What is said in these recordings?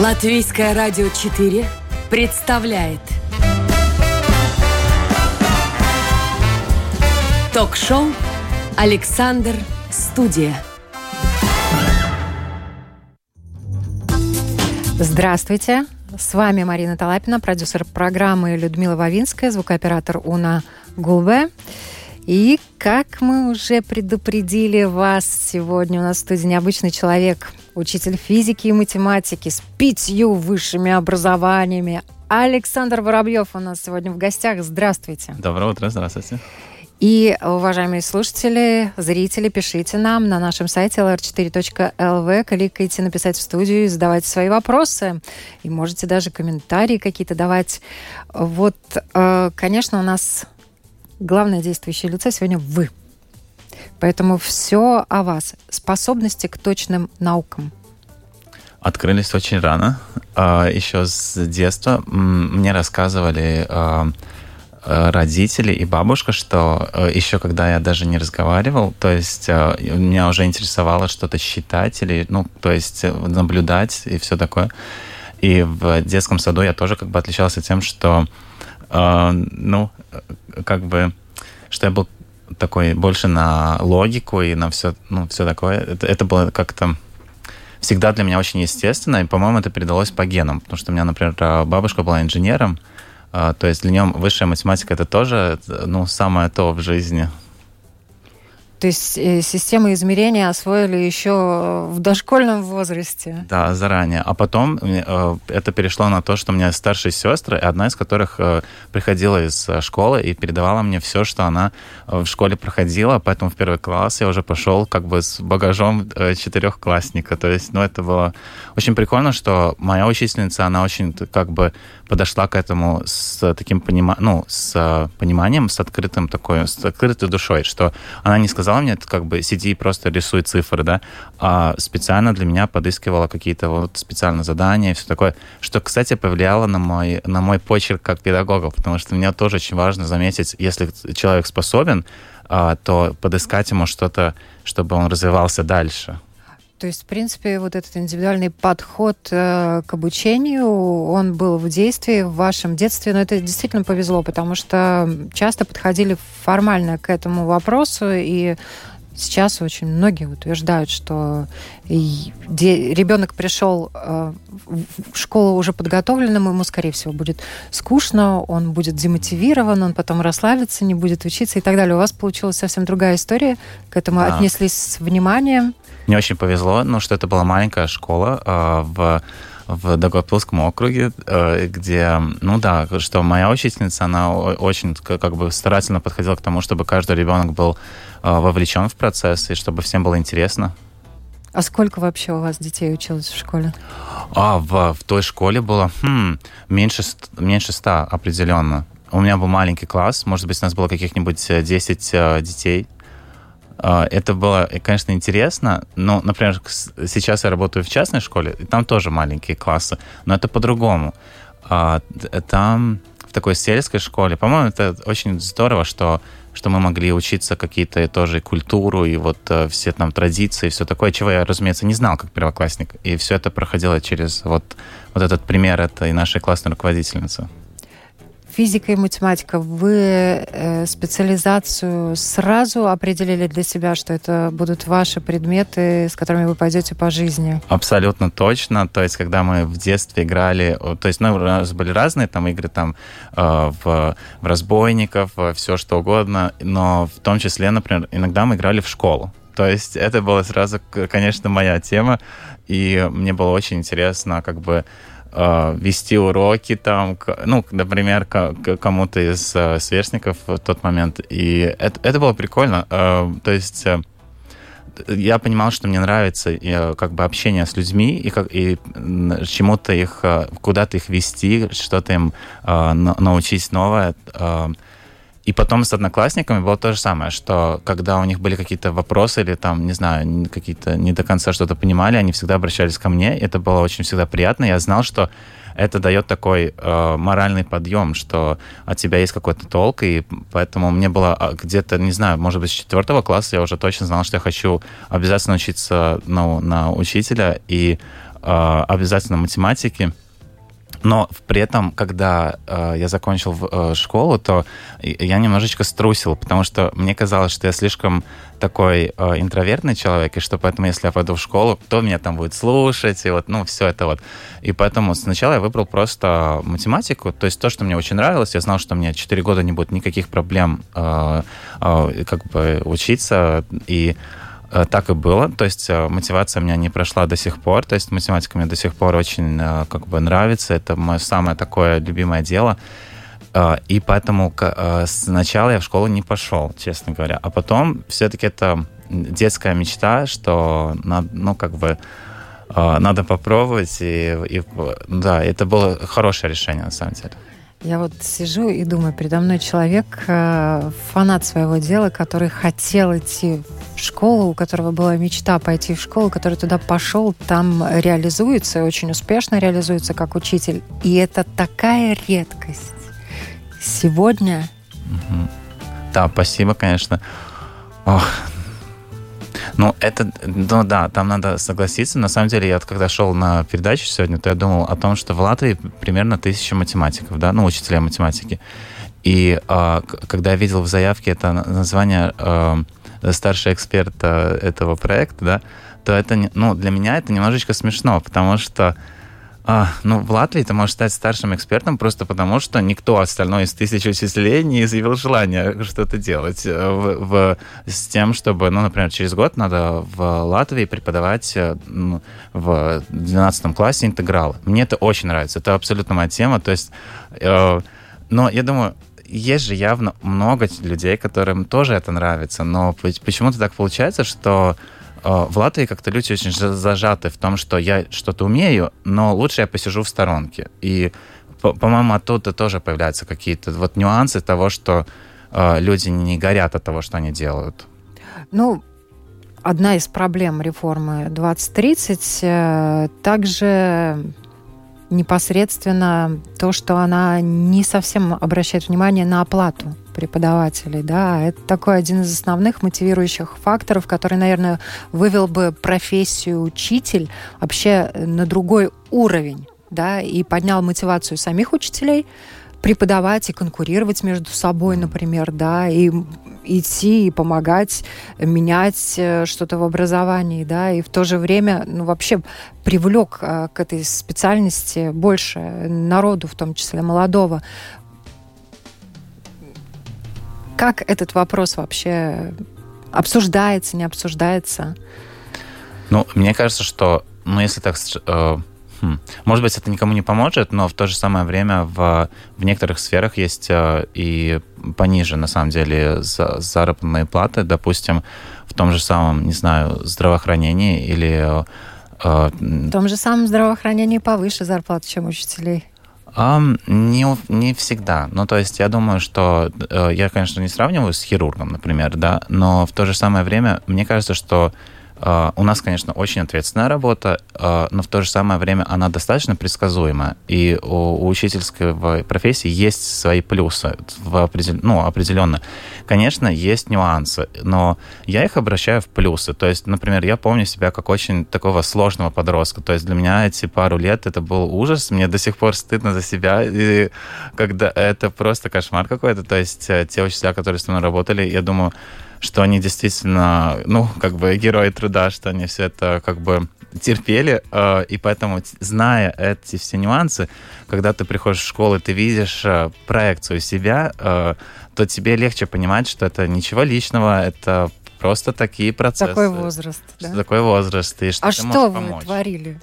Латвийское радио 4 представляет Ток-шоу «Александр Студия». Здравствуйте! С вами Марина Талапина, продюсер программы Людмила Вавинская, звукооператор Уна Гулбе. И как мы уже предупредили вас, сегодня у нас в студии необычный человек, учитель физики и математики с пятью высшими образованиями. Александр Воробьев у нас сегодня в гостях. Здравствуйте. Доброе утро, здравствуйте. И, уважаемые слушатели, зрители, пишите нам на нашем сайте lr4.lv, кликайте «Написать в студию» и задавайте свои вопросы. И можете даже комментарии какие-то давать. Вот, э, конечно, у нас главное действующее лицо сегодня вы. Поэтому все о вас. Способности к точным наукам. Открылись очень рано. А, Еще с детства мне рассказывали а, Э, родители и бабушка, что э, еще когда я даже не разговаривал, то есть э, меня уже интересовало что-то считать или, ну, то есть наблюдать и все такое. И в детском саду я тоже как бы отличался тем, что, ну, как бы, что я был такой больше на логику и на все, ну, все такое. Это, это было как-то всегда для меня очень естественно, и, по-моему, это передалось по генам, потому что у меня, например, бабушка была инженером, а, то есть для него высшая математика это тоже ну, самое то в жизни. То есть э, системы измерения освоили еще в дошкольном возрасте. Да, заранее. А потом э, это перешло на то, что у меня старшие сестры, одна из которых э, приходила из школы и передавала мне все, что она в школе проходила, поэтому в первый класс я уже пошел как бы с багажом четырехклассника. То есть, ну, это было очень прикольно, что моя учительница, она очень как бы подошла к этому с таким пониманием, ну, с пониманием, с открытым такой, с открытой душой, что она не сказала сказала мне, это как бы сиди и просто рисуй цифры, да, а специально для меня подыскивала какие-то вот специальные задания и все такое, что, кстати, повлияло на мой, на мой почерк как педагога, потому что мне тоже очень важно заметить, если человек способен, а, то подыскать ему что-то, чтобы он развивался дальше. То есть, в принципе, вот этот индивидуальный подход э, к обучению, он был в действии в вашем детстве, но это действительно повезло, потому что часто подходили формально к этому вопросу, и сейчас очень многие утверждают, что ребенок пришел э, в школу уже подготовленным, ему, скорее всего, будет скучно, он будет демотивирован, он потом расслабится, не будет учиться и так далее. У вас получилась совсем другая история, к этому да. отнеслись с вниманием. Мне очень повезло, ну, что это была маленькая школа э, в в Дагоплском округе, э, где, ну да, что моя учительница, она очень как бы старательно подходила к тому, чтобы каждый ребенок был э, вовлечен в процесс и чтобы всем было интересно. А сколько вообще у вас детей училось в школе? А, в, в той школе было хм, меньше, меньше ста определенно. У меня был маленький класс, может быть, у нас было каких-нибудь 10 детей. А, это было, конечно, интересно, но, например, сейчас я работаю в частной школе, и там тоже маленькие классы, но это по-другому. А, там в такой сельской школе, по-моему, это очень здорово, что что мы могли учиться какие-то тоже культуру и вот э, все там традиции, все такое, чего я, разумеется, не знал как первоклассник. И все это проходило через вот, вот этот пример этой нашей классной руководительницы физика и математика, вы э, специализацию сразу определили для себя, что это будут ваши предметы, с которыми вы пойдете по жизни? Абсолютно точно. То есть, когда мы в детстве играли, то есть, ну, у нас были разные там игры там э, в, в разбойников, все что угодно, но в том числе, например, иногда мы играли в школу. То есть это была сразу, конечно, моя тема, и мне было очень интересно как бы э, вести уроки там, ну, например, кому-то из э, сверстников в тот момент. И это, это было прикольно. Э, то есть я понимал, что мне нравится как бы общение с людьми и, как, и чему-то их, куда-то их вести, что-то им научить новое. И потом с одноклассниками было то же самое, что когда у них были какие-то вопросы или там, не знаю, какие-то не до конца что-то понимали, они всегда обращались ко мне. Это было очень всегда приятно. Я знал, что это дает такой э, моральный подъем, что от тебя есть какой-то толк, и поэтому мне было а, где-то, не знаю, может быть, с четвертого класса я уже точно знал, что я хочу обязательно учиться ну, на учителя, и э, обязательно математики. Но при этом, когда э, я закончил э, школу, то я немножечко струсил, потому что мне казалось, что я слишком такой э, интровертный человек, и что поэтому, если я пойду в школу, кто меня там будет слушать, и вот, ну, все это вот. И поэтому сначала я выбрал просто математику, то есть то, что мне очень нравилось, я знал, что мне 4 года не будет никаких проблем э, э, как бы учиться, и так и было. То есть э, мотивация у меня не прошла до сих пор. То есть математика мне до сих пор очень э, как бы нравится. Это мое самое такое любимое дело. И поэтому сначала я в школу не пошел, честно говоря. А потом все-таки это детская мечта, что надо, ну, как бы надо попробовать. И, и да, это было хорошее решение, на самом деле. Я вот сижу и думаю, передо мной человек, э, фанат своего дела, который хотел идти в школу, у которого была мечта пойти в школу, который туда пошел, там реализуется, очень успешно реализуется как учитель. И это такая редкость. Сегодня... Да, спасибо, конечно. Ох, ну, это, ну да, там надо согласиться. На самом деле, я когда шел на передачу сегодня, то я думал о том, что в Латвии примерно тысяча математиков, да, ну, учителя математики. И э, когда я видел в заявке это название э, старший эксперт э, этого проекта, да, то это, ну, для меня это немножечко смешно, потому что а, ну, в Латвии ты можешь стать старшим экспертом просто потому, что никто остальной из тысячи учителей не изъявил желания что-то делать э, в, в, с тем, чтобы, ну, например, через год надо в Латвии преподавать э, в 12 классе интегралы. Мне это очень нравится, это абсолютно моя тема, то есть, э, но я думаю, есть же явно много людей, которым тоже это нравится, но почему-то так получается, что в Латвии как-то люди очень зажаты в том, что я что-то умею, но лучше я посижу в сторонке. И, по-моему, оттуда тоже появляются какие-то вот нюансы того, что э, люди не горят от того, что они делают. Ну, одна из проблем реформы 2030 э, также непосредственно то, что она не совсем обращает внимание на оплату преподавателей. Да? Это такой один из основных мотивирующих факторов, который, наверное, вывел бы профессию учитель вообще на другой уровень да, и поднял мотивацию самих учителей, преподавать и конкурировать между собой, например, да, и идти и помогать менять э, что-то в образовании, да, и в то же время, ну, вообще привлек э, к этой специальности больше народу, в том числе молодого. Как этот вопрос вообще обсуждается, не обсуждается? Ну, мне кажется, что, ну, если так э, Хм. Может быть, это никому не поможет, но в то же самое время в, в некоторых сферах есть э, и пониже, на самом деле, за, заработные платы, допустим, в том же самом, не знаю, здравоохранении или... Э, в том же самом здравоохранении повыше зарплаты, чем учителей. Um, не, не всегда. Ну, то есть я думаю, что э, я, конечно, не сравниваю с хирургом, например, да, но в то же самое время мне кажется, что у нас, конечно, очень ответственная работа, uh, но в то же самое время она достаточно предсказуемая. И у, у учительской профессии есть свои плюсы, в определ... ну, определенно. Конечно, есть нюансы, но я их обращаю в плюсы. То есть, например, я помню себя как очень такого сложного подростка. То есть для меня эти пару лет это был ужас. Мне до сих пор стыдно за себя. И когда это просто кошмар какой-то. То есть э, те учителя, которые со мной работали, я думаю, что они действительно, ну, как бы герои труда, что они все это как бы терпели, э, и поэтому, зная эти все нюансы, когда ты приходишь в школу, и ты видишь э, проекцию себя, э, то тебе легче понимать, что это ничего личного, это просто такие процессы. Такой возраст, да? Такой возраст. И что а что вы помочь. творили?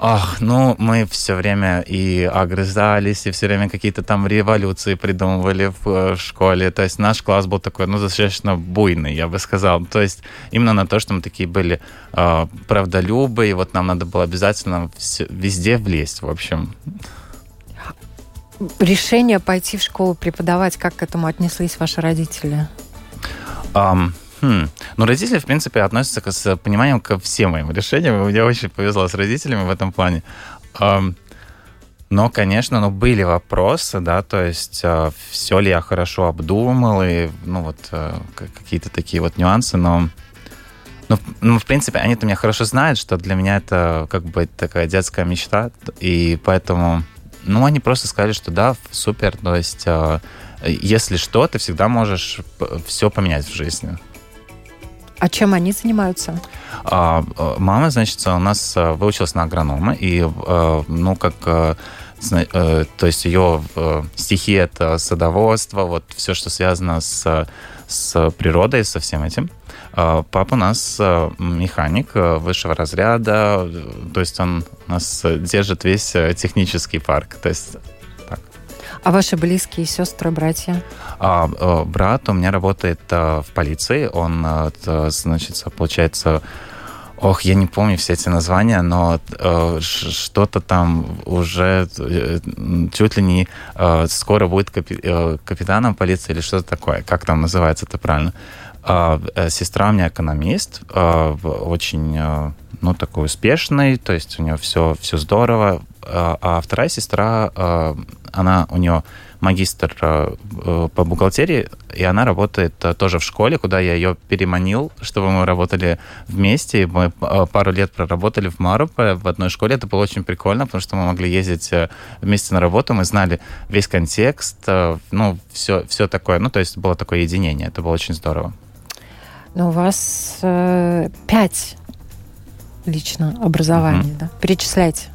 Ах, ну, мы все время и огрызались, и все время какие-то там революции придумывали в, э, школе. То есть наш класс был такой, ну, достаточно буйный, я бы сказал. То есть именно на то, что мы такие были э, правдолюбы, и вот нам надо было обязательно все, везде влезть, в общем. Решение пойти в школу преподавать, как к этому отнеслись ваши родители? Um, Хм. Ну, родители, в принципе, относятся к, с пониманием ко всем моим решениям. Мне очень повезло с родителями в этом плане. Но, конечно, ну, были вопросы, да, то есть э, все ли я хорошо обдумал, и, ну, вот, э, какие-то такие вот нюансы, но Ну, ну, в принципе, они-то меня хорошо знают, что для меня это как бы такая детская мечта, и поэтому, ну, они просто сказали, что да, супер, то есть, э, если что, ты всегда можешь все поменять в жизни. А чем они занимаются? А, э, мама, значит, у нас э, выучилась на агронома, и, ну, как то есть ее стихи это садоводство, вот все, что связано с, с природой, со всем этим. А, папа у нас э, механик э, высшего разряда, то есть он у нас держит весь э, технический парк. То есть. А ваши близкие сестры, братья? А, брат у меня работает в полиции. Он, значит, получается, Ох, я не помню все эти названия, но э, что-то там уже э, чуть ли не э, скоро будет капи э, капитаном полиции или что-то такое. Как там называется это правильно? А, э, сестра у меня экономист, а, очень, э, ну, такой успешный, то есть у нее все, все здорово. А, а вторая сестра, она, у нее магистр э, по бухгалтерии, и она работает тоже в школе, куда я ее переманил, чтобы мы работали вместе. Мы пару лет проработали в Марупе в одной школе. Это было очень прикольно, потому что мы могли ездить вместе на работу, мы знали весь контекст, ну, все, все такое. Ну, то есть было такое единение. Это было очень здорово. Но у вас э, пять лично образований, mm-hmm. да? Перечисляйте.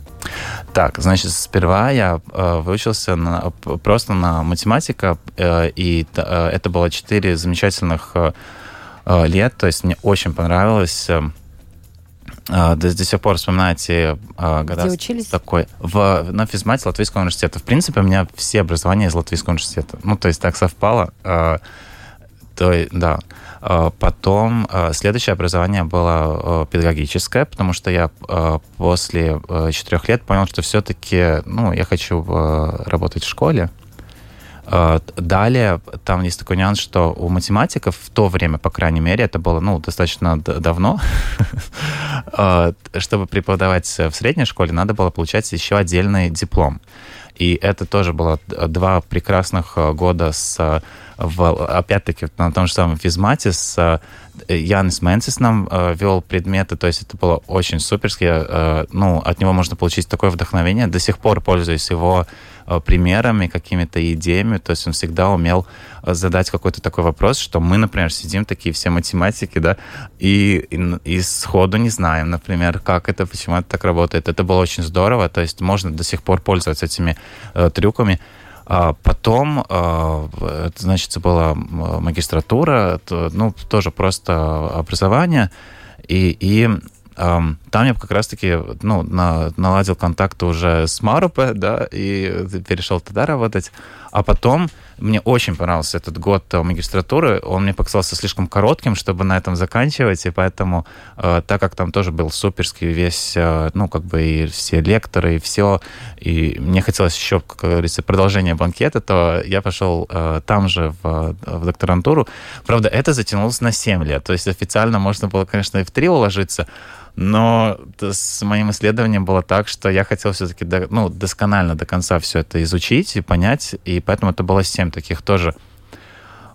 Так, значит, сперва я э, выучился на, просто на математика, э, и э, это было четыре замечательных э, э лет, то есть мне очень понравилось. Э, э до, до сих пор вспоминаете э, года Где учились? такой в на физмате Латвийского университета. В принципе, у меня все образования из Латвийского университета. Ну, то есть так совпало. Э, то, да. А, потом а, следующее образование было а, педагогическое, потому что я после четырех лет понял, что все-таки ну, я хочу работать в школе. Далее, там есть такой нюанс, что у математиков в то время, по крайней мере, это было ну, достаточно давно, чтобы преподавать в средней школе, надо было получать еще отдельный диплом. И это тоже было два прекрасных года с в, опять-таки на том же самом физмате с э, Янис Менцис нам э, вел предметы, то есть это было очень суперски. Э, ну, от него можно получить такое вдохновение. До сих пор пользуюсь его примерами, какими-то идеями. То есть он всегда умел задать какой-то такой вопрос, что мы, например, сидим такие все математики, да, и, и, и сходу не знаем, например, как это, почему это так работает. Это было очень здорово. То есть можно до сих пор пользоваться этими э, трюками. А потом, а, значит, была магистратура, ну, тоже просто образование. И, и там я как раз-таки ну, на, наладил контакты уже с Марупе, да, и перешел туда работать. А потом мне очень понравился этот год магистратуры. Он мне показался слишком коротким, чтобы на этом заканчивать, и поэтому, э, так как там тоже был суперский весь, э, ну, как бы и все лекторы, и все, и мне хотелось еще, как говорится, продолжение банкета, то я пошел э, там же в, в докторантуру. Правда, это затянулось на 7 лет, то есть официально можно было, конечно, и в 3 уложиться, но с моим исследованием было так, что я хотел все-таки до, ну, досконально до конца все это изучить и понять, и поэтому это было семь таких тоже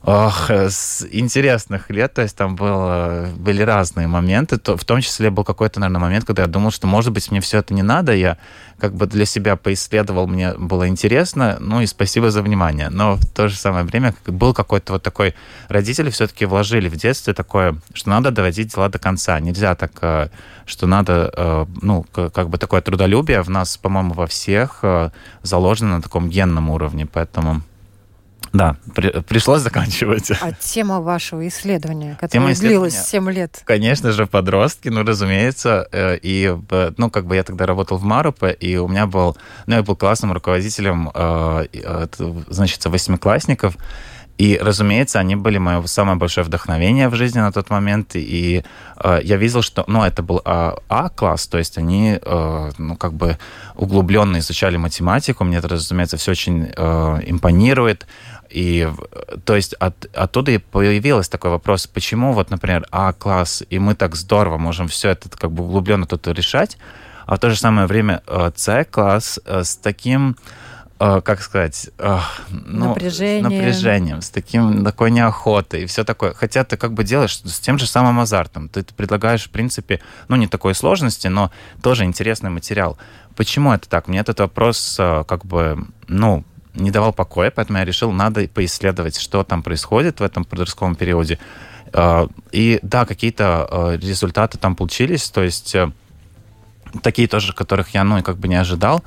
ох, с интересных лет, то есть там было, были разные моменты, то, в том числе был какой-то, наверное, момент, когда я думал, что, может быть, мне все это не надо, я как бы для себя поисследовал, мне было интересно, ну и спасибо за внимание. Но в то же самое время был какой-то вот такой... Родители все-таки вложили в детстве такое, что надо доводить дела до конца. Нельзя так, э, что надо, э, ну, как бы такое трудолюбие в нас, по-моему, во всех э, заложено на таком генном уровне, поэтому да, при, пришлось заканчивать. А тема вашего исследования, которая длилась 7 лет? Конечно же, подростки, ну, разумеется. Э, и, ну, как бы я тогда работал в Марупе, и у меня был, ну, я был классным руководителем, э, значит, восьмиклассников, и, разумеется, они были мое самое большое вдохновение в жизни на тот момент. И э, я видел, что, ну, это был А-класс, то есть они, э, ну, как бы углубленно изучали математику. Мне это, разумеется, все очень э, импонирует. И то есть от, оттуда и появился такой вопрос, почему вот, например, А-класс, и мы так здорово можем все это как бы углубленно тут решать, а в то же самое время С-класс э, с таким э, как сказать, э, ну, Напряжение. с напряжением, с таким, такой неохотой и все такое. Хотя ты как бы делаешь с тем же самым азартом. Ты предлагаешь, в принципе, ну, не такой сложности, но тоже интересный материал. Почему это так? Мне этот вопрос э, как бы, ну, не давал покоя, поэтому я решил, надо поисследовать, что там происходит в этом подростковом периоде. Э, и да, какие-то э, результаты там получились, то есть э, такие тоже, которых я, ну, как бы не ожидал.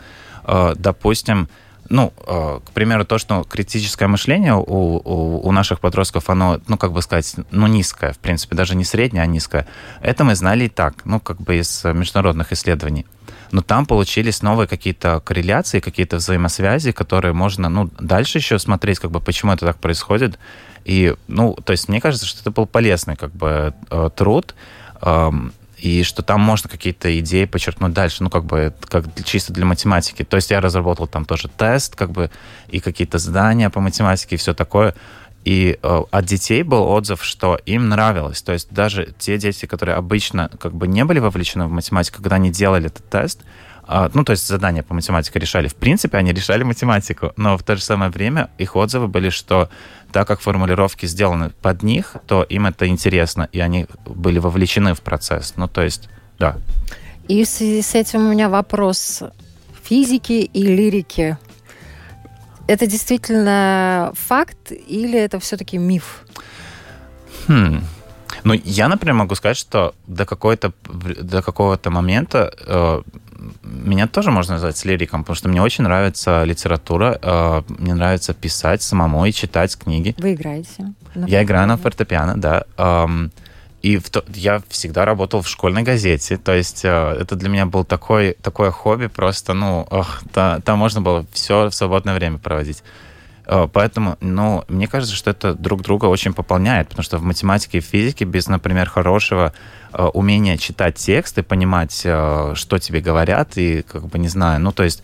Допустим, ну, к примеру, то, что критическое мышление у, у, у наших подростков, оно, ну, как бы сказать, ну, низкое, в принципе, даже не среднее, а низкое. Это мы знали и так, ну, как бы из международных исследований. Но там получились новые какие-то корреляции, какие-то взаимосвязи, которые можно, ну, дальше еще смотреть, как бы, почему это так происходит. И, ну, то есть мне кажется, что это был полезный как бы э, труд, и что там можно какие-то идеи подчеркнуть дальше, ну, как бы, как чисто для математики. То есть я разработал там тоже тест, как бы, и какие-то задания по математике, и все такое. И э, от детей был отзыв, что им нравилось. То есть даже те дети, которые обычно как бы не были вовлечены в математику, когда они делали этот тест, ну, то есть задания по математике решали. В принципе, они решали математику, но в то же самое время их отзывы были, что так как формулировки сделаны под них, то им это интересно, и они были вовлечены в процесс. Ну, то есть, да. И в связи с этим у меня вопрос физики и лирики. Это действительно факт или это все-таки миф? Хм. Ну, я, например, могу сказать, что до, какой-то, до какого-то момента э, меня тоже можно назвать лириком, потому что мне очень нравится литература, э, мне нравится писать самому и читать книги. Вы играете? Я играю на фортепиано, да. Эм, и в то, я всегда работал в школьной газете, то есть э, это для меня был такой, такое хобби, просто, ну, ох, та, там можно было все в свободное время проводить. Э, поэтому, ну, мне кажется, что это друг друга очень пополняет, потому что в математике и физике без, например, хорошего э, умения читать текст и понимать, э, что тебе говорят, и, как бы, не знаю, ну, то есть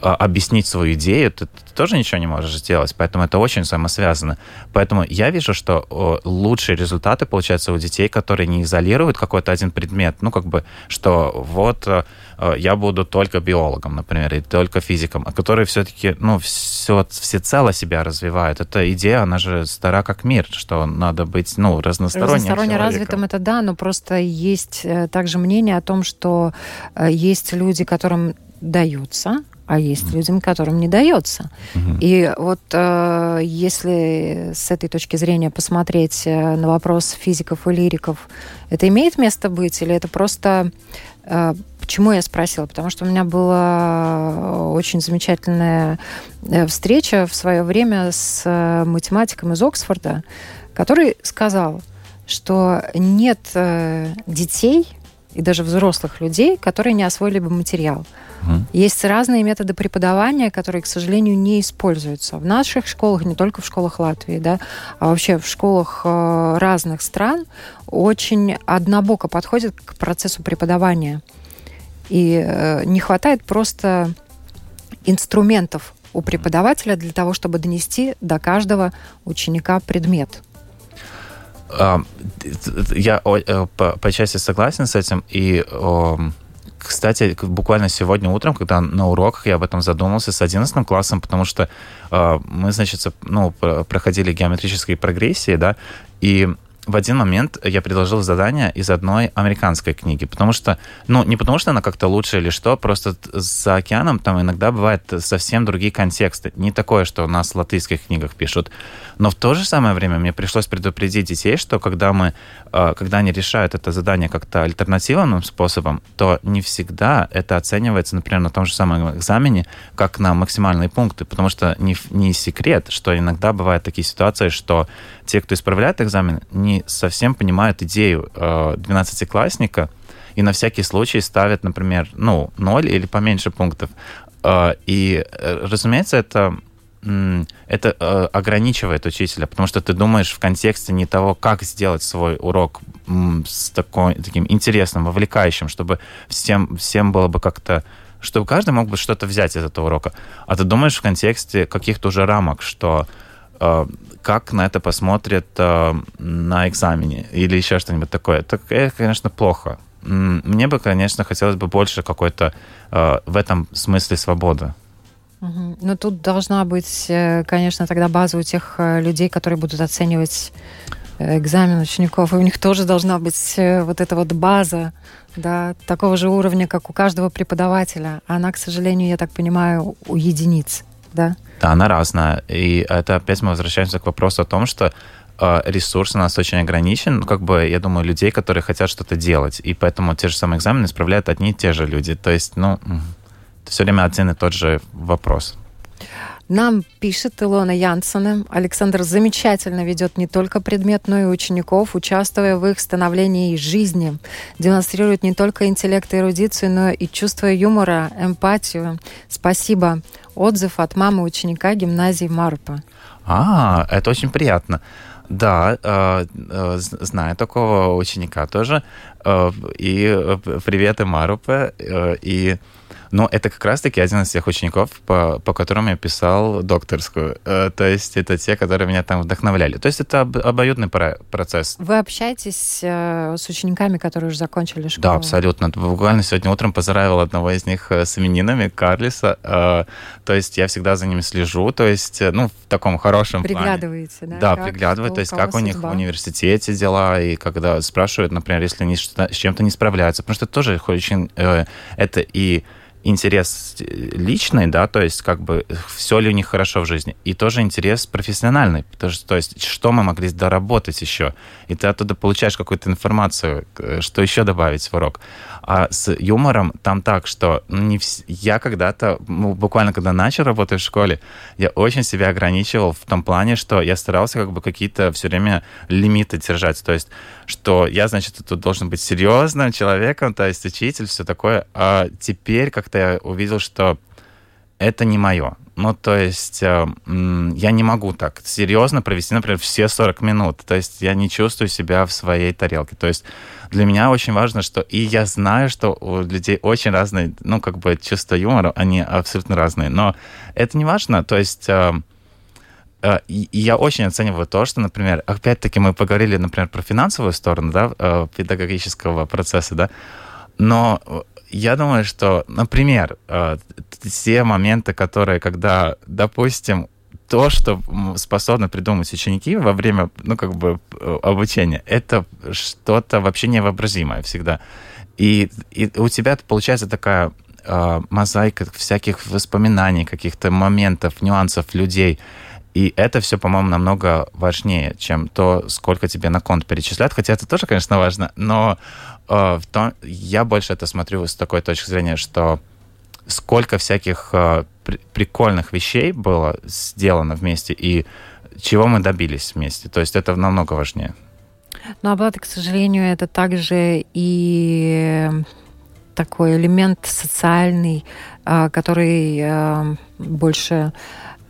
объяснить свою идею, ты, ты тоже ничего не можешь сделать, поэтому это очень взаимосвязано. Поэтому я вижу, что лучшие результаты получаются у детей, которые не изолируют какой-то один предмет, ну, как бы, что вот Э, я буду только биологом, например, или только физиком, а которые все-таки, ну, все, всецело себя развивают. Эта идея, она же стара как мир, что надо быть, ну, разносторонним Разносторонне человеком. развитым это да, но просто есть э, также мнение о том, что э, есть люди, которым даются, а есть людям, которым не дается. Mm-hmm. И вот э, если с этой точки зрения посмотреть на вопрос физиков и лириков, это имеет место быть или это просто э, Почему я спросила? Потому что у меня была э, очень замечательная э, встреча в свое время с э, математиком из Оксфорда, который сказал, что нет детей и даже взрослых людей, которые не освоили бы материал. Угу. Есть разные методы преподавания, которые, к сожалению, не используются. В наших школах, не только в школах Латвии, да, а вообще в школах разных стран очень однобоко подходят к процессу преподавания. И э, не хватает просто инструментов у преподавателя для того, чтобы донести до каждого ученика предмет. А, я э, по, по части согласен с этим. И, кстати, буквально сегодня утром, когда на уроках я об этом задумался с 11 классом, потому что э, мы, значит, ну, проходили геометрические прогрессии, да, и в один момент я предложил задание из одной американской книги, потому что, ну, не потому что она как-то лучше или что, просто за океаном там иногда бывают совсем другие контексты. Не такое, что у нас в латышских книгах пишут. Но в то же самое время мне пришлось предупредить детей, что когда мы, э, когда они решают это задание как-то альтернативным способом, то не всегда это оценивается, например, на том же самом экзамене, как на максимальные пункты, потому что не, не секрет, что иногда бывают такие ситуации, что те, кто исправляет экзамен, не совсем понимают идею э, 12-классника и на всякий случай ставят, например, ну, 0 или поменьше пунктов. Э, и, э, разумеется, это это ограничивает учителя, потому что ты думаешь в контексте не того, как сделать свой урок с такой, таким интересным, вовлекающим, чтобы всем, всем было бы как-то чтобы каждый мог бы что-то взять из этого урока. А ты думаешь в контексте каких-то уже рамок, что как на это посмотрят э, на экзамене или еще что-нибудь такое. Это, конечно, плохо. Мне бы, конечно, хотелось бы больше какой-то э, в этом смысле свободы. Но тут должна быть, э, конечно, тогда база у тех э, людей, которые будут оценивать э, экзамен учеников, и у них тоже должна быть вот эта вот база, да, такого же уровня, как у каждого преподавателя. Она, к сожалению, я так понимаю, у единиц, да? Да, она разная. И это опять мы возвращаемся к вопросу о том, что ресурс у нас очень ограничен. Ну, как бы, я думаю, людей, которые хотят что-то делать. И поэтому те же самые экзамены исправляют одни и те же люди. То есть, ну, все время один и тот же вопрос. Нам пишет Илона Янсена. Александр замечательно ведет не только предмет, но и учеников, участвуя в их становлении жизни. Демонстрирует не только интеллект и эрудицию, но и чувство юмора, эмпатию. Спасибо. Отзыв от мамы ученика гимназии Марпа. А, это очень приятно. Да, э, э, знаю такого ученика тоже. Э, и привет и Марупе. И но это как раз-таки один из тех учеников, по, по которым я писал докторскую. Э, то есть это те, которые меня там вдохновляли. То есть это об, обоюдный процесс. Вы общаетесь э, с учениками, которые уже закончили школу? Да, абсолютно. Буквально сегодня утром поздравил одного из них э, с именинами, Карлиса. Э, то есть я всегда за ними слежу. То есть, э, ну, в таком хорошем Приглядываете, плане. да? Да, приглядываю. То есть как у них в университете дела, и когда спрашивают, например, если они с чем-то не справляются. Потому что это тоже очень... Э, это и интерес личный, да, то есть как бы все ли у них хорошо в жизни, и тоже интерес профессиональный, потому что, то есть что мы могли доработать еще, и ты оттуда получаешь какую-то информацию, э, что еще добавить в урок. А с юмором там так, что ну, не вс... я когда-то, ну, буквально когда начал работать в школе, я очень себя ограничивал в том плане, что я старался как бы какие-то все время лимиты держать. То есть, что я, значит, тут должен быть серьезным человеком, то есть учитель, все такое. А теперь как-то я увидел, что это не мое. Ну, то есть э, я не могу так серьезно провести, например, все 40 минут. То есть я не чувствую себя в своей тарелке. То есть для меня очень важно, что... И я знаю, что у людей очень разные, ну, как бы чувство юмора, они абсолютно разные. Но это не важно. То есть... Э, э, и я очень оцениваю то, что, например, опять-таки мы поговорили, например, про финансовую сторону, да, педагогического процесса, да, но я думаю, что, например, э, те моменты, которые, когда, допустим, то, что способны придумать ученики во время, ну, как бы, э, обучения, это что-то вообще невообразимое всегда. И, и у тебя получается такая э, мозаика всяких воспоминаний, каких-то моментов, нюансов людей. И это все, по-моему, намного важнее, чем то, сколько тебе на конт перечисляют. Хотя это тоже, конечно, важно, но э, в том, я больше это смотрю с такой точки зрения, что сколько всяких э, при, прикольных вещей было сделано вместе и чего мы добились вместе. То есть это намного важнее. Но оплата, к сожалению, это также и такой элемент социальный, э, который э, больше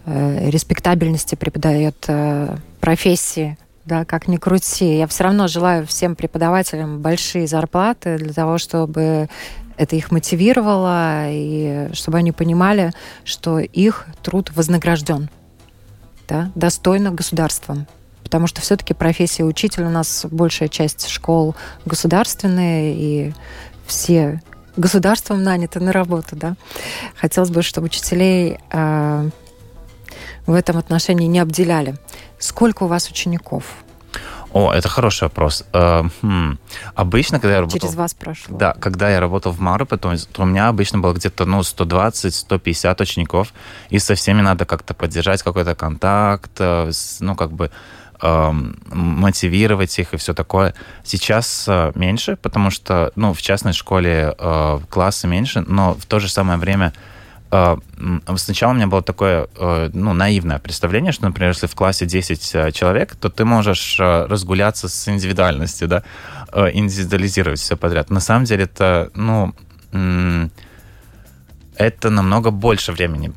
Э, респектабельности преподает э, профессии, да, как ни крути. Я все равно желаю всем преподавателям большие зарплаты для того, чтобы это их мотивировало, и чтобы они понимали, что их труд вознагражден, да, достойно государством. Потому что все-таки профессия учителя у нас большая часть школ государственные, и все государством наняты на работу, да. Хотелось бы, чтобы учителей э, в этом отношении не обделяли. Сколько у вас учеников? О, это хороший вопрос. Э, хм. Обычно, когда я работал... Через вас прошло. Да, когда я работал в Марупе, то, то у меня обычно было где-то ну, 120-150 учеников, и со всеми надо как-то поддержать какой-то контакт, э, ну, как бы э, мотивировать их и все такое. Сейчас э, меньше, потому что, ну, в частной школе э, классы меньше, но в то же самое время сначала у меня было такое э, ну, наивное представление, что, например, если в классе 10 э, человек, то ты можешь э, разгуляться с индивидуальностью, да, индивидуализировать все подряд. На самом деле это, ну, это намного больше времени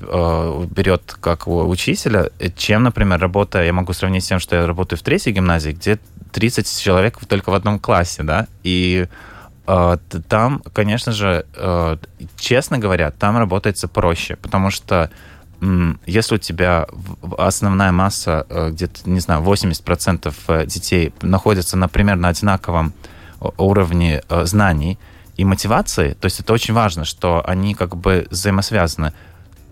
берет как у учителя, чем, например, работая, я могу сравнить с тем, что я работаю в третьей гимназии, где 30 человек только в одном классе, да, и там, конечно же, э, честно говоря, там работается проще, потому что если у тебя основная масса, э, где-то, не знаю, 80% э, детей находятся, на одинаковом уровне знаний и мотивации, то есть это очень важно, что они как бы взаимосвязаны,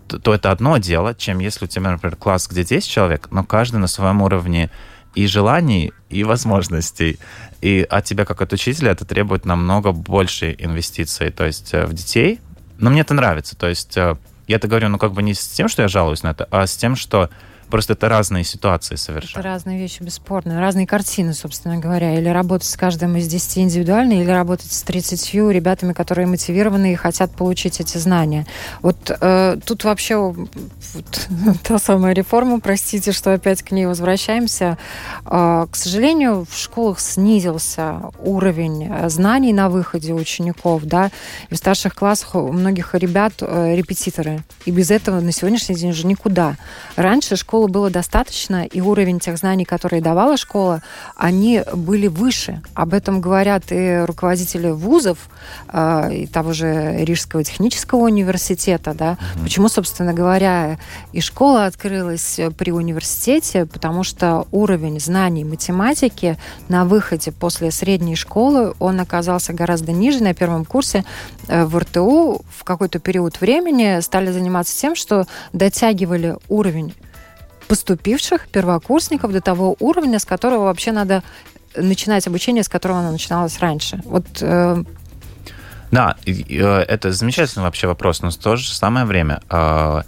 то это одно дело, чем если у тебя, например, класс, где 10 человек, но каждый на своем уровне и желаний, и возможностей. И от тебя, как от учителя, это требует намного больше инвестиций, то есть в детей. Но мне это нравится, то есть я это говорю, ну, как бы не с тем, что я жалуюсь на это, а с тем, что Просто это разные ситуации совершенно. Это разные вещи, бесспорно. Разные картины, собственно говоря. Или работать с каждым из 10 индивидуально, или работать с 30 ребятами, которые мотивированы и хотят получить эти знания. Вот э, тут вообще вот, та самая реформа, простите, что опять к ней возвращаемся. Э, к сожалению, в школах снизился уровень знаний на выходе учеников. Да? И в старших классах у многих ребят э, репетиторы. И без этого на сегодняшний день уже никуда. Раньше школа школы было достаточно, и уровень тех знаний, которые давала школа, они были выше. Об этом говорят и руководители вузов, э, и того же Рижского технического университета. Да? Mm-hmm. Почему, собственно говоря, и школа открылась при университете, потому что уровень знаний математики на выходе после средней школы, он оказался гораздо ниже. На первом курсе э, в РТУ в какой-то период времени стали заниматься тем, что дотягивали уровень поступивших первокурсников до того уровня, с которого вообще надо начинать обучение, с которого оно начиналось раньше. Вот э... Да, э, это замечательный вообще вопрос, но в то же самое время э,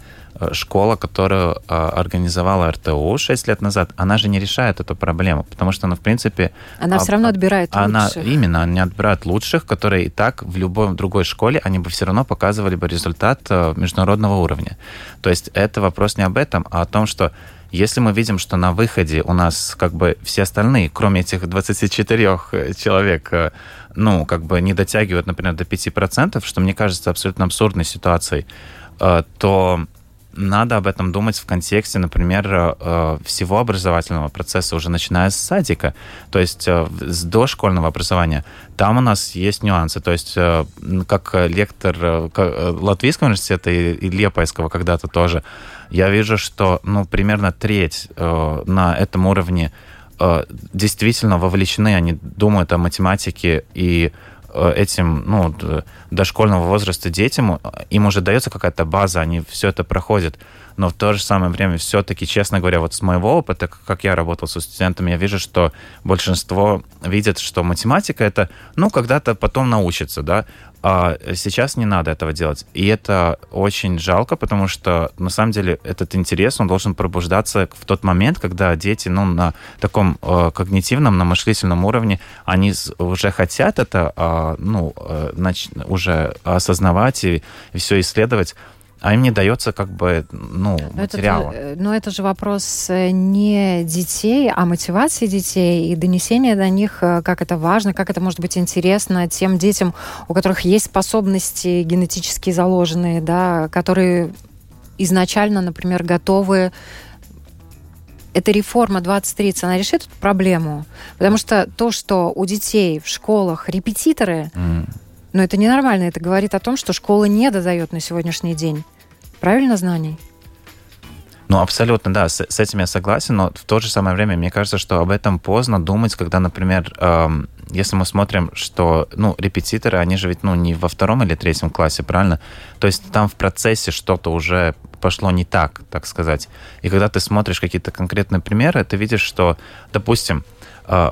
школа, которую э, организовала РТУ 6 лет назад, она же не решает эту проблему, потому что она, в принципе... Она все равно отбирает она, лучших. Именно, они отбирают лучших, которые и так в любой другой школе, они бы все равно показывали бы результат международного уровня. То есть это вопрос не об этом, а о том, что если мы видим, что на выходе у нас как бы все остальные, кроме этих 24 э, человек, э, ну, как бы не дотягивают, например, до 5%, что мне кажется абсолютно абсурдной ситуацией, э, то надо об этом думать в контексте, например, всего образовательного процесса, уже начиная с садика, то есть с дошкольного образования. Там у нас есть нюансы. То есть как лектор Латвийского университета и Лепойского когда-то тоже, я вижу, что ну, примерно треть э, на этом уровне э, действительно вовлечены, они думают о математике и э, этим, ну, дошкольного возраста детям, им уже дается какая-то база, они все это проходят. Но в то же самое время все-таки, честно говоря, вот с моего опыта, как я работал со студентами, я вижу, что большинство видят, что математика это, ну, когда-то потом научится, да, а сейчас не надо этого делать. И это очень жалко, потому что на самом деле этот интерес, он должен пробуждаться в тот момент, когда дети, ну, на таком э, когнитивном, на мыслительном уровне, они уже хотят это, э, ну, э, нач- уже осознавать и, и все исследовать а им не дается как бы ну, но материала. Это, но это же вопрос э, не детей, а мотивации детей и донесения до них, э, как это важно, как это может быть интересно тем детям, у которых есть способности генетически заложенные, да, которые изначально, например, готовы эта реформа 2030, она решит эту проблему? Потому что то, что у детей в школах репетиторы, mm. Но это ненормально. Это говорит о том, что школа не додает на сегодняшний день. Правильно знаний? Ну, абсолютно, да, с, с этим я согласен, но в то же самое время мне кажется, что об этом поздно думать, когда, например, эм, если мы смотрим, что, ну, репетиторы, они же ведь, ну, не во втором или третьем классе, правильно? То есть там в процессе что-то уже пошло не так, так сказать. И когда ты смотришь какие-то конкретные примеры, ты видишь, что, допустим,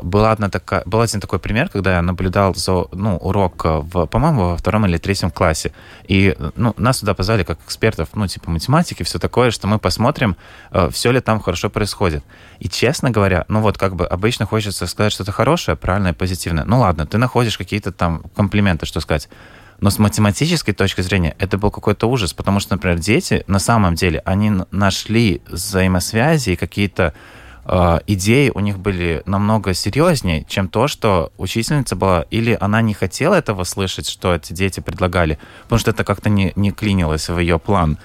была одна такая, был один такой пример, когда я наблюдал за ну, урок, в, по-моему, во втором или третьем классе. И ну, нас туда позвали как экспертов, ну, типа математики, все такое, что мы посмотрим, а, все ли там хорошо происходит. И, честно говоря, ну вот как бы обычно хочется сказать что-то хорошее, правильное, позитивное. Ну ладно, ты находишь какие-то там комплименты, что сказать. Но с математической точки зрения это был какой-то ужас, потому что, например, дети на самом деле, они нашли взаимосвязи и какие-то э, идеи у них были намного серьезнее, чем то, что учительница была, или она не хотела этого слышать, что эти дети предлагали, потому что это как-то не, не клинилось в ее план.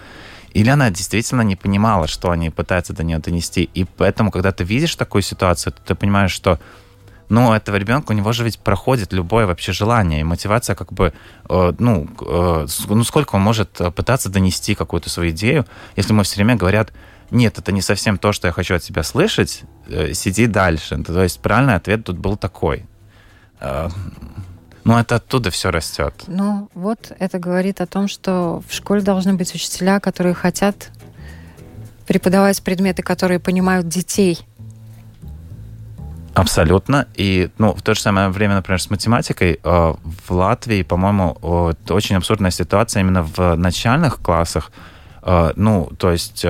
Или она действительно не понимала, что они пытаются до нее донести. И поэтому, когда ты видишь такую ситуацию, то ты понимаешь, что ну, этого ребенка, у него же ведь проходит любое вообще желание, и мотивация как бы, э, ну, э, ну, сколько он может пытаться донести какую-то свою идею, если ему все время говорят, нет, это не совсем то, что я хочу от тебя слышать, э, сиди дальше. То есть правильный ответ тут был такой. Э, Ну, это оттуда все растет. Ну, вот это говорит о том, что в школе должны быть учителя, которые хотят преподавать предметы, которые понимают детей. Абсолютно. И ну, в то же самое время, например, с математикой э, в Латвии, по-моему, э, очень абсурдная ситуация именно в начальных классах. Э, ну, то есть...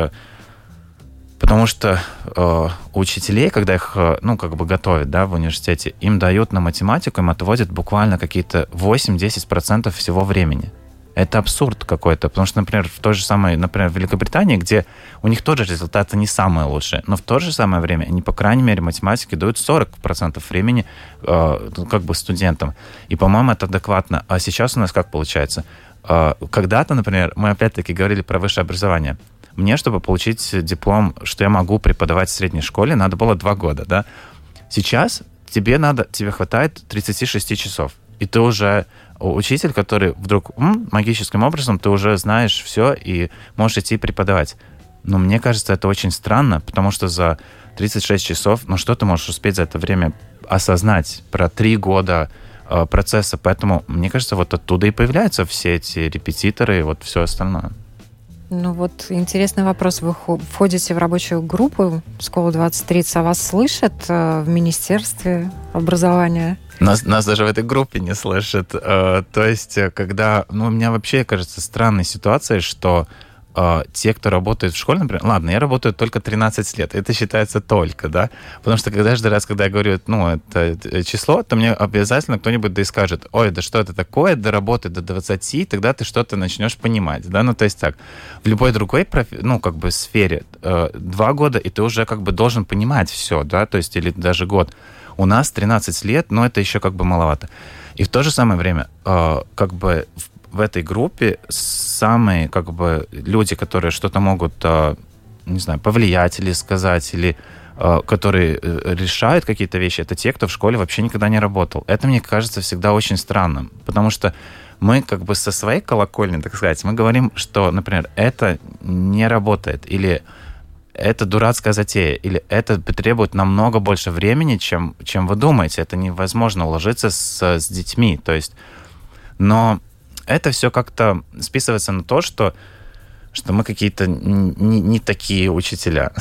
Потому что э, учителей, когда их, э, ну, как бы готовят, да, в университете, им дают на математику, им отводят буквально какие-то 8-10% всего времени. Это абсурд какой-то, потому что, например, в той же самой, например, в Великобритании, где у них тоже результаты не самые лучшие, но в то же самое время они, по крайней мере, математике дают 40% времени э, ну, как бы студентам. И, по-моему, это адекватно. А сейчас у нас как получается? Э, когда-то, например, мы опять-таки говорили про высшее образование – мне, чтобы получить диплом, что я могу преподавать в средней школе, надо было два года, да. Сейчас тебе надо, тебе хватает 36 часов, и ты уже учитель, который вдруг м, магическим образом ты уже знаешь все и можешь идти преподавать. Но мне кажется, это очень странно, потому что за 36 часов, ну что ты можешь успеть за это время осознать про три года э, процесса? Поэтому, мне кажется, вот оттуда и появляются все эти репетиторы и вот все остальное. Ну вот интересный вопрос. Вы входите в рабочую группу Школа 2030, а вас слышат э, в Министерстве образования? Нас, нас даже в этой группе не слышат. Э, то есть, э, когда... Ну, у меня вообще кажется странной ситуацией, что э, те, кто работает в школе, например, ладно, я работаю только 13 лет, это считается только, да, потому что каждый раз, когда я говорю, ну, это число, то мне обязательно кто-нибудь да и скажет, ой, да что это такое, да работай до 20, тогда ты что-то начнешь понимать, да, ну, то есть так, в любой другой, ну, как бы сфере э, два года, и ты уже как бы должен понимать все, да, то есть или даже год. У нас 13 лет, но это еще как бы маловато. И в то же самое время, э, как бы в в этой группе самые как бы люди, которые что-то могут, а, не знаю, повлиять или сказать, или а, которые э, решают какие-то вещи, это те, кто в школе вообще никогда не работал. Это, мне кажется, всегда очень странным, потому что мы как бы со своей колокольни, так сказать, мы говорим, что, например, это не работает, или это дурацкая затея, или это требует намного больше времени, чем, чем вы думаете. Это невозможно уложиться с, с детьми. То есть, но это все как-то списывается на то, что, что мы какие-то не, не такие учителя.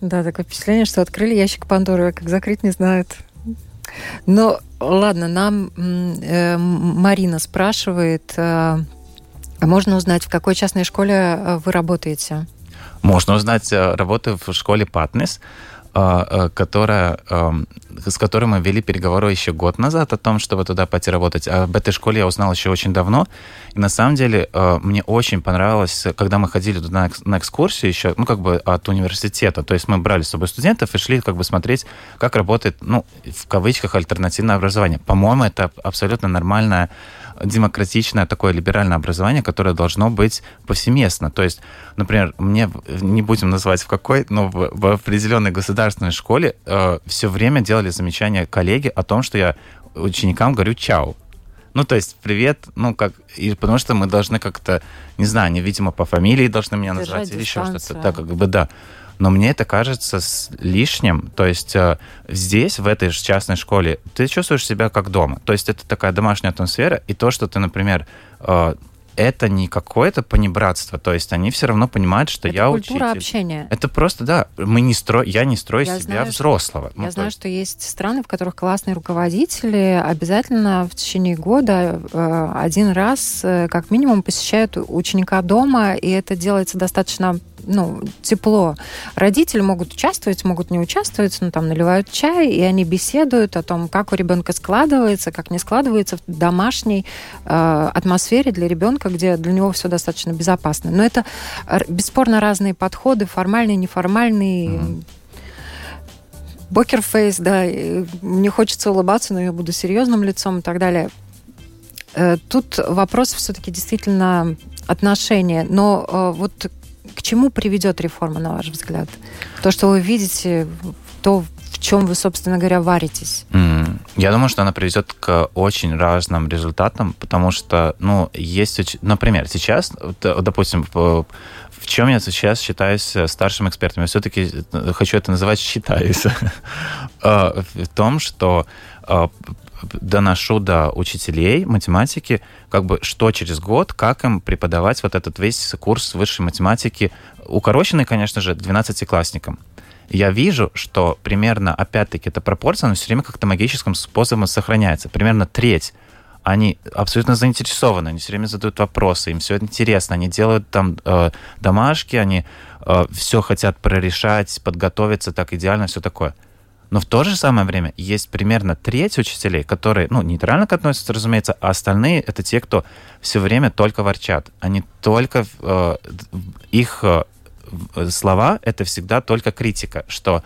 Да, такое впечатление, что открыли ящик Пандоры, как закрыть не знают. Но ладно, нам э, Марина спрашивает, э, а можно узнать, в какой частной школе э, вы работаете? Можно узнать, э, работаю в школе Патнес. А, а, которая, с которой мы вели переговоры еще год назад о том, чтобы туда пойти работать. Об этой школе я узнал еще очень давно. И на самом деле а, мне очень понравилось, когда мы ходили туда на экскурсию еще, ну, как бы от университета. То есть мы брали с собой студентов и шли как бы смотреть, как работает, ну, в кавычках, альтернативное образование. По-моему, это абсолютно нормальная демократичное такое либеральное образование, которое должно быть повсеместно. То есть, например, мне, не будем называть в какой, но в, в определенной государственной школе э, все время делали замечания коллеги о том, что я ученикам говорю «чау». Ну, то есть, привет, ну, как, и потому что мы должны как-то, не знаю, они, видимо, по фамилии должны меня Держать назвать или еще что-то. Так, как бы, да но мне это кажется лишним. То есть э, здесь, в этой же частной школе, ты чувствуешь себя как дома. То есть это такая домашняя атмосфера, и то, что ты, например, э, это не какое-то понебратство, то есть они все равно понимают, что это я культура учитель. общения. Это просто, да, мы не стро... я не строю я себя знаю, взрослого. Что, ну, я знаю, есть... что есть страны, в которых классные руководители обязательно в течение года э, один раз э, как минимум посещают ученика дома, и это делается достаточно ну, тепло. Родители могут участвовать, могут не участвовать, но там наливают чай, и они беседуют о том, как у ребенка складывается, как не складывается в домашней э, атмосфере для ребенка, где для него все достаточно безопасно. Но это бесспорно разные подходы, формальные, неформальные. Mm-hmm. Бокерфейс, да, мне хочется улыбаться, но я буду серьезным лицом и так далее. Э, тут вопрос все-таки действительно отношения. Но э, вот к чему приведет реформа, на ваш взгляд? То, что вы видите, то, чем вы, собственно говоря, варитесь? Mm. Я думаю, что она приведет к очень разным результатам, потому что, ну, есть, например, сейчас, допустим, в, чем я сейчас считаюсь старшим экспертом? Я все-таки хочу это называть считаюсь. А, в том, что а, доношу до учителей математики, как бы что через год, как им преподавать вот этот весь курс высшей математики, укороченный, конечно же, 12-классникам я вижу, что примерно, опять-таки, эта пропорция, она все время как-то магическим способом сохраняется. Примерно треть они абсолютно заинтересованы, они все время задают вопросы, им все интересно, они делают там э, домашки, они э, все хотят прорешать, подготовиться так идеально, все такое. Но в то же самое время есть примерно треть учителей, которые, ну, нейтрально относятся, разумеется, а остальные это те, кто все время только ворчат. Они только э, их э, слова — это всегда только критика, что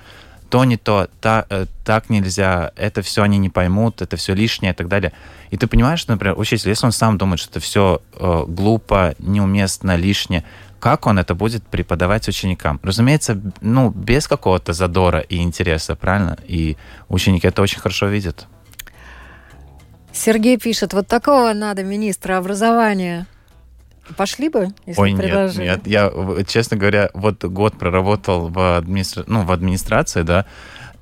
то не то, та, э, так нельзя, это все они не поймут, это все лишнее и так далее. И ты понимаешь, что, например, учитель, если он сам думает, что это все э, глупо, неуместно, лишнее, как он это будет преподавать ученикам? Разумеется, ну, без какого-то задора и интереса, правильно? И ученики это очень хорошо видят. Сергей пишет, вот такого надо министра образования. Пошли бы, если Ой, нет, нет. Я, честно говоря, вот год проработал в, администра... ну, в администрации, да,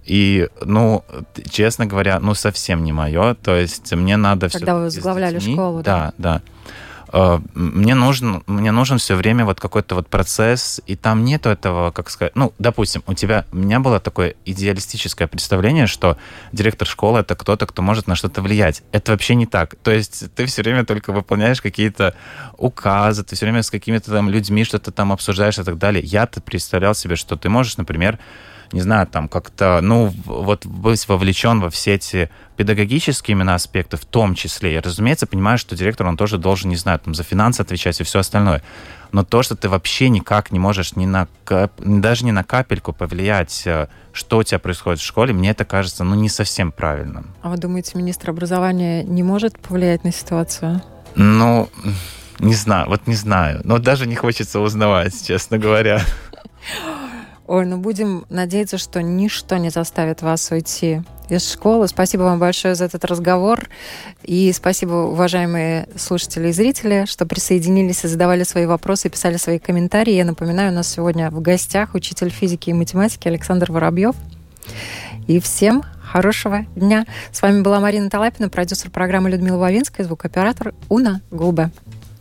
и, ну, честно говоря, ну, совсем не мое. То есть мне надо все... Когда вы возглавляли школу, да? Да, да. Э, мне нужен, мне нужен все время вот какой-то вот процесс, и там нету этого, как сказать, ну, допустим, у тебя, у меня было такое идеалистическое представление, что директор школы это кто-то, кто может на что-то влиять. Это вообще не так. То есть ты все время только выполняешь какие-то указы, ты все время с какими-то там людьми что-то там обсуждаешь и так далее. Я-то представлял себе, что ты можешь, например, не знаю, там как-то, ну, вот быть вовлечен во все эти педагогические именно аспекты в том числе. Я, разумеется, понимаю, что директор, он тоже должен, не знаю, там, за финансы отвечать и все остальное. Но то, что ты вообще никак не можешь ни на, даже ни на капельку повлиять, э, что у тебя происходит в школе, мне это кажется, ну, не совсем правильным. А вы думаете, министр образования не может повлиять на ситуацию? Ну, не знаю, вот не знаю. Но даже не хочется узнавать, честно говоря. Ой, ну будем надеяться, что ничто не заставит вас уйти из школы. Спасибо вам большое за этот разговор. И спасибо, уважаемые слушатели и зрители, что присоединились и задавали свои вопросы, писали свои комментарии. Я напоминаю, у нас сегодня в гостях учитель физики и математики Александр Воробьев. И всем хорошего дня. С вами была Марина Талапина, продюсер программы Людмила Вавинская, звукооператор Уна Губе.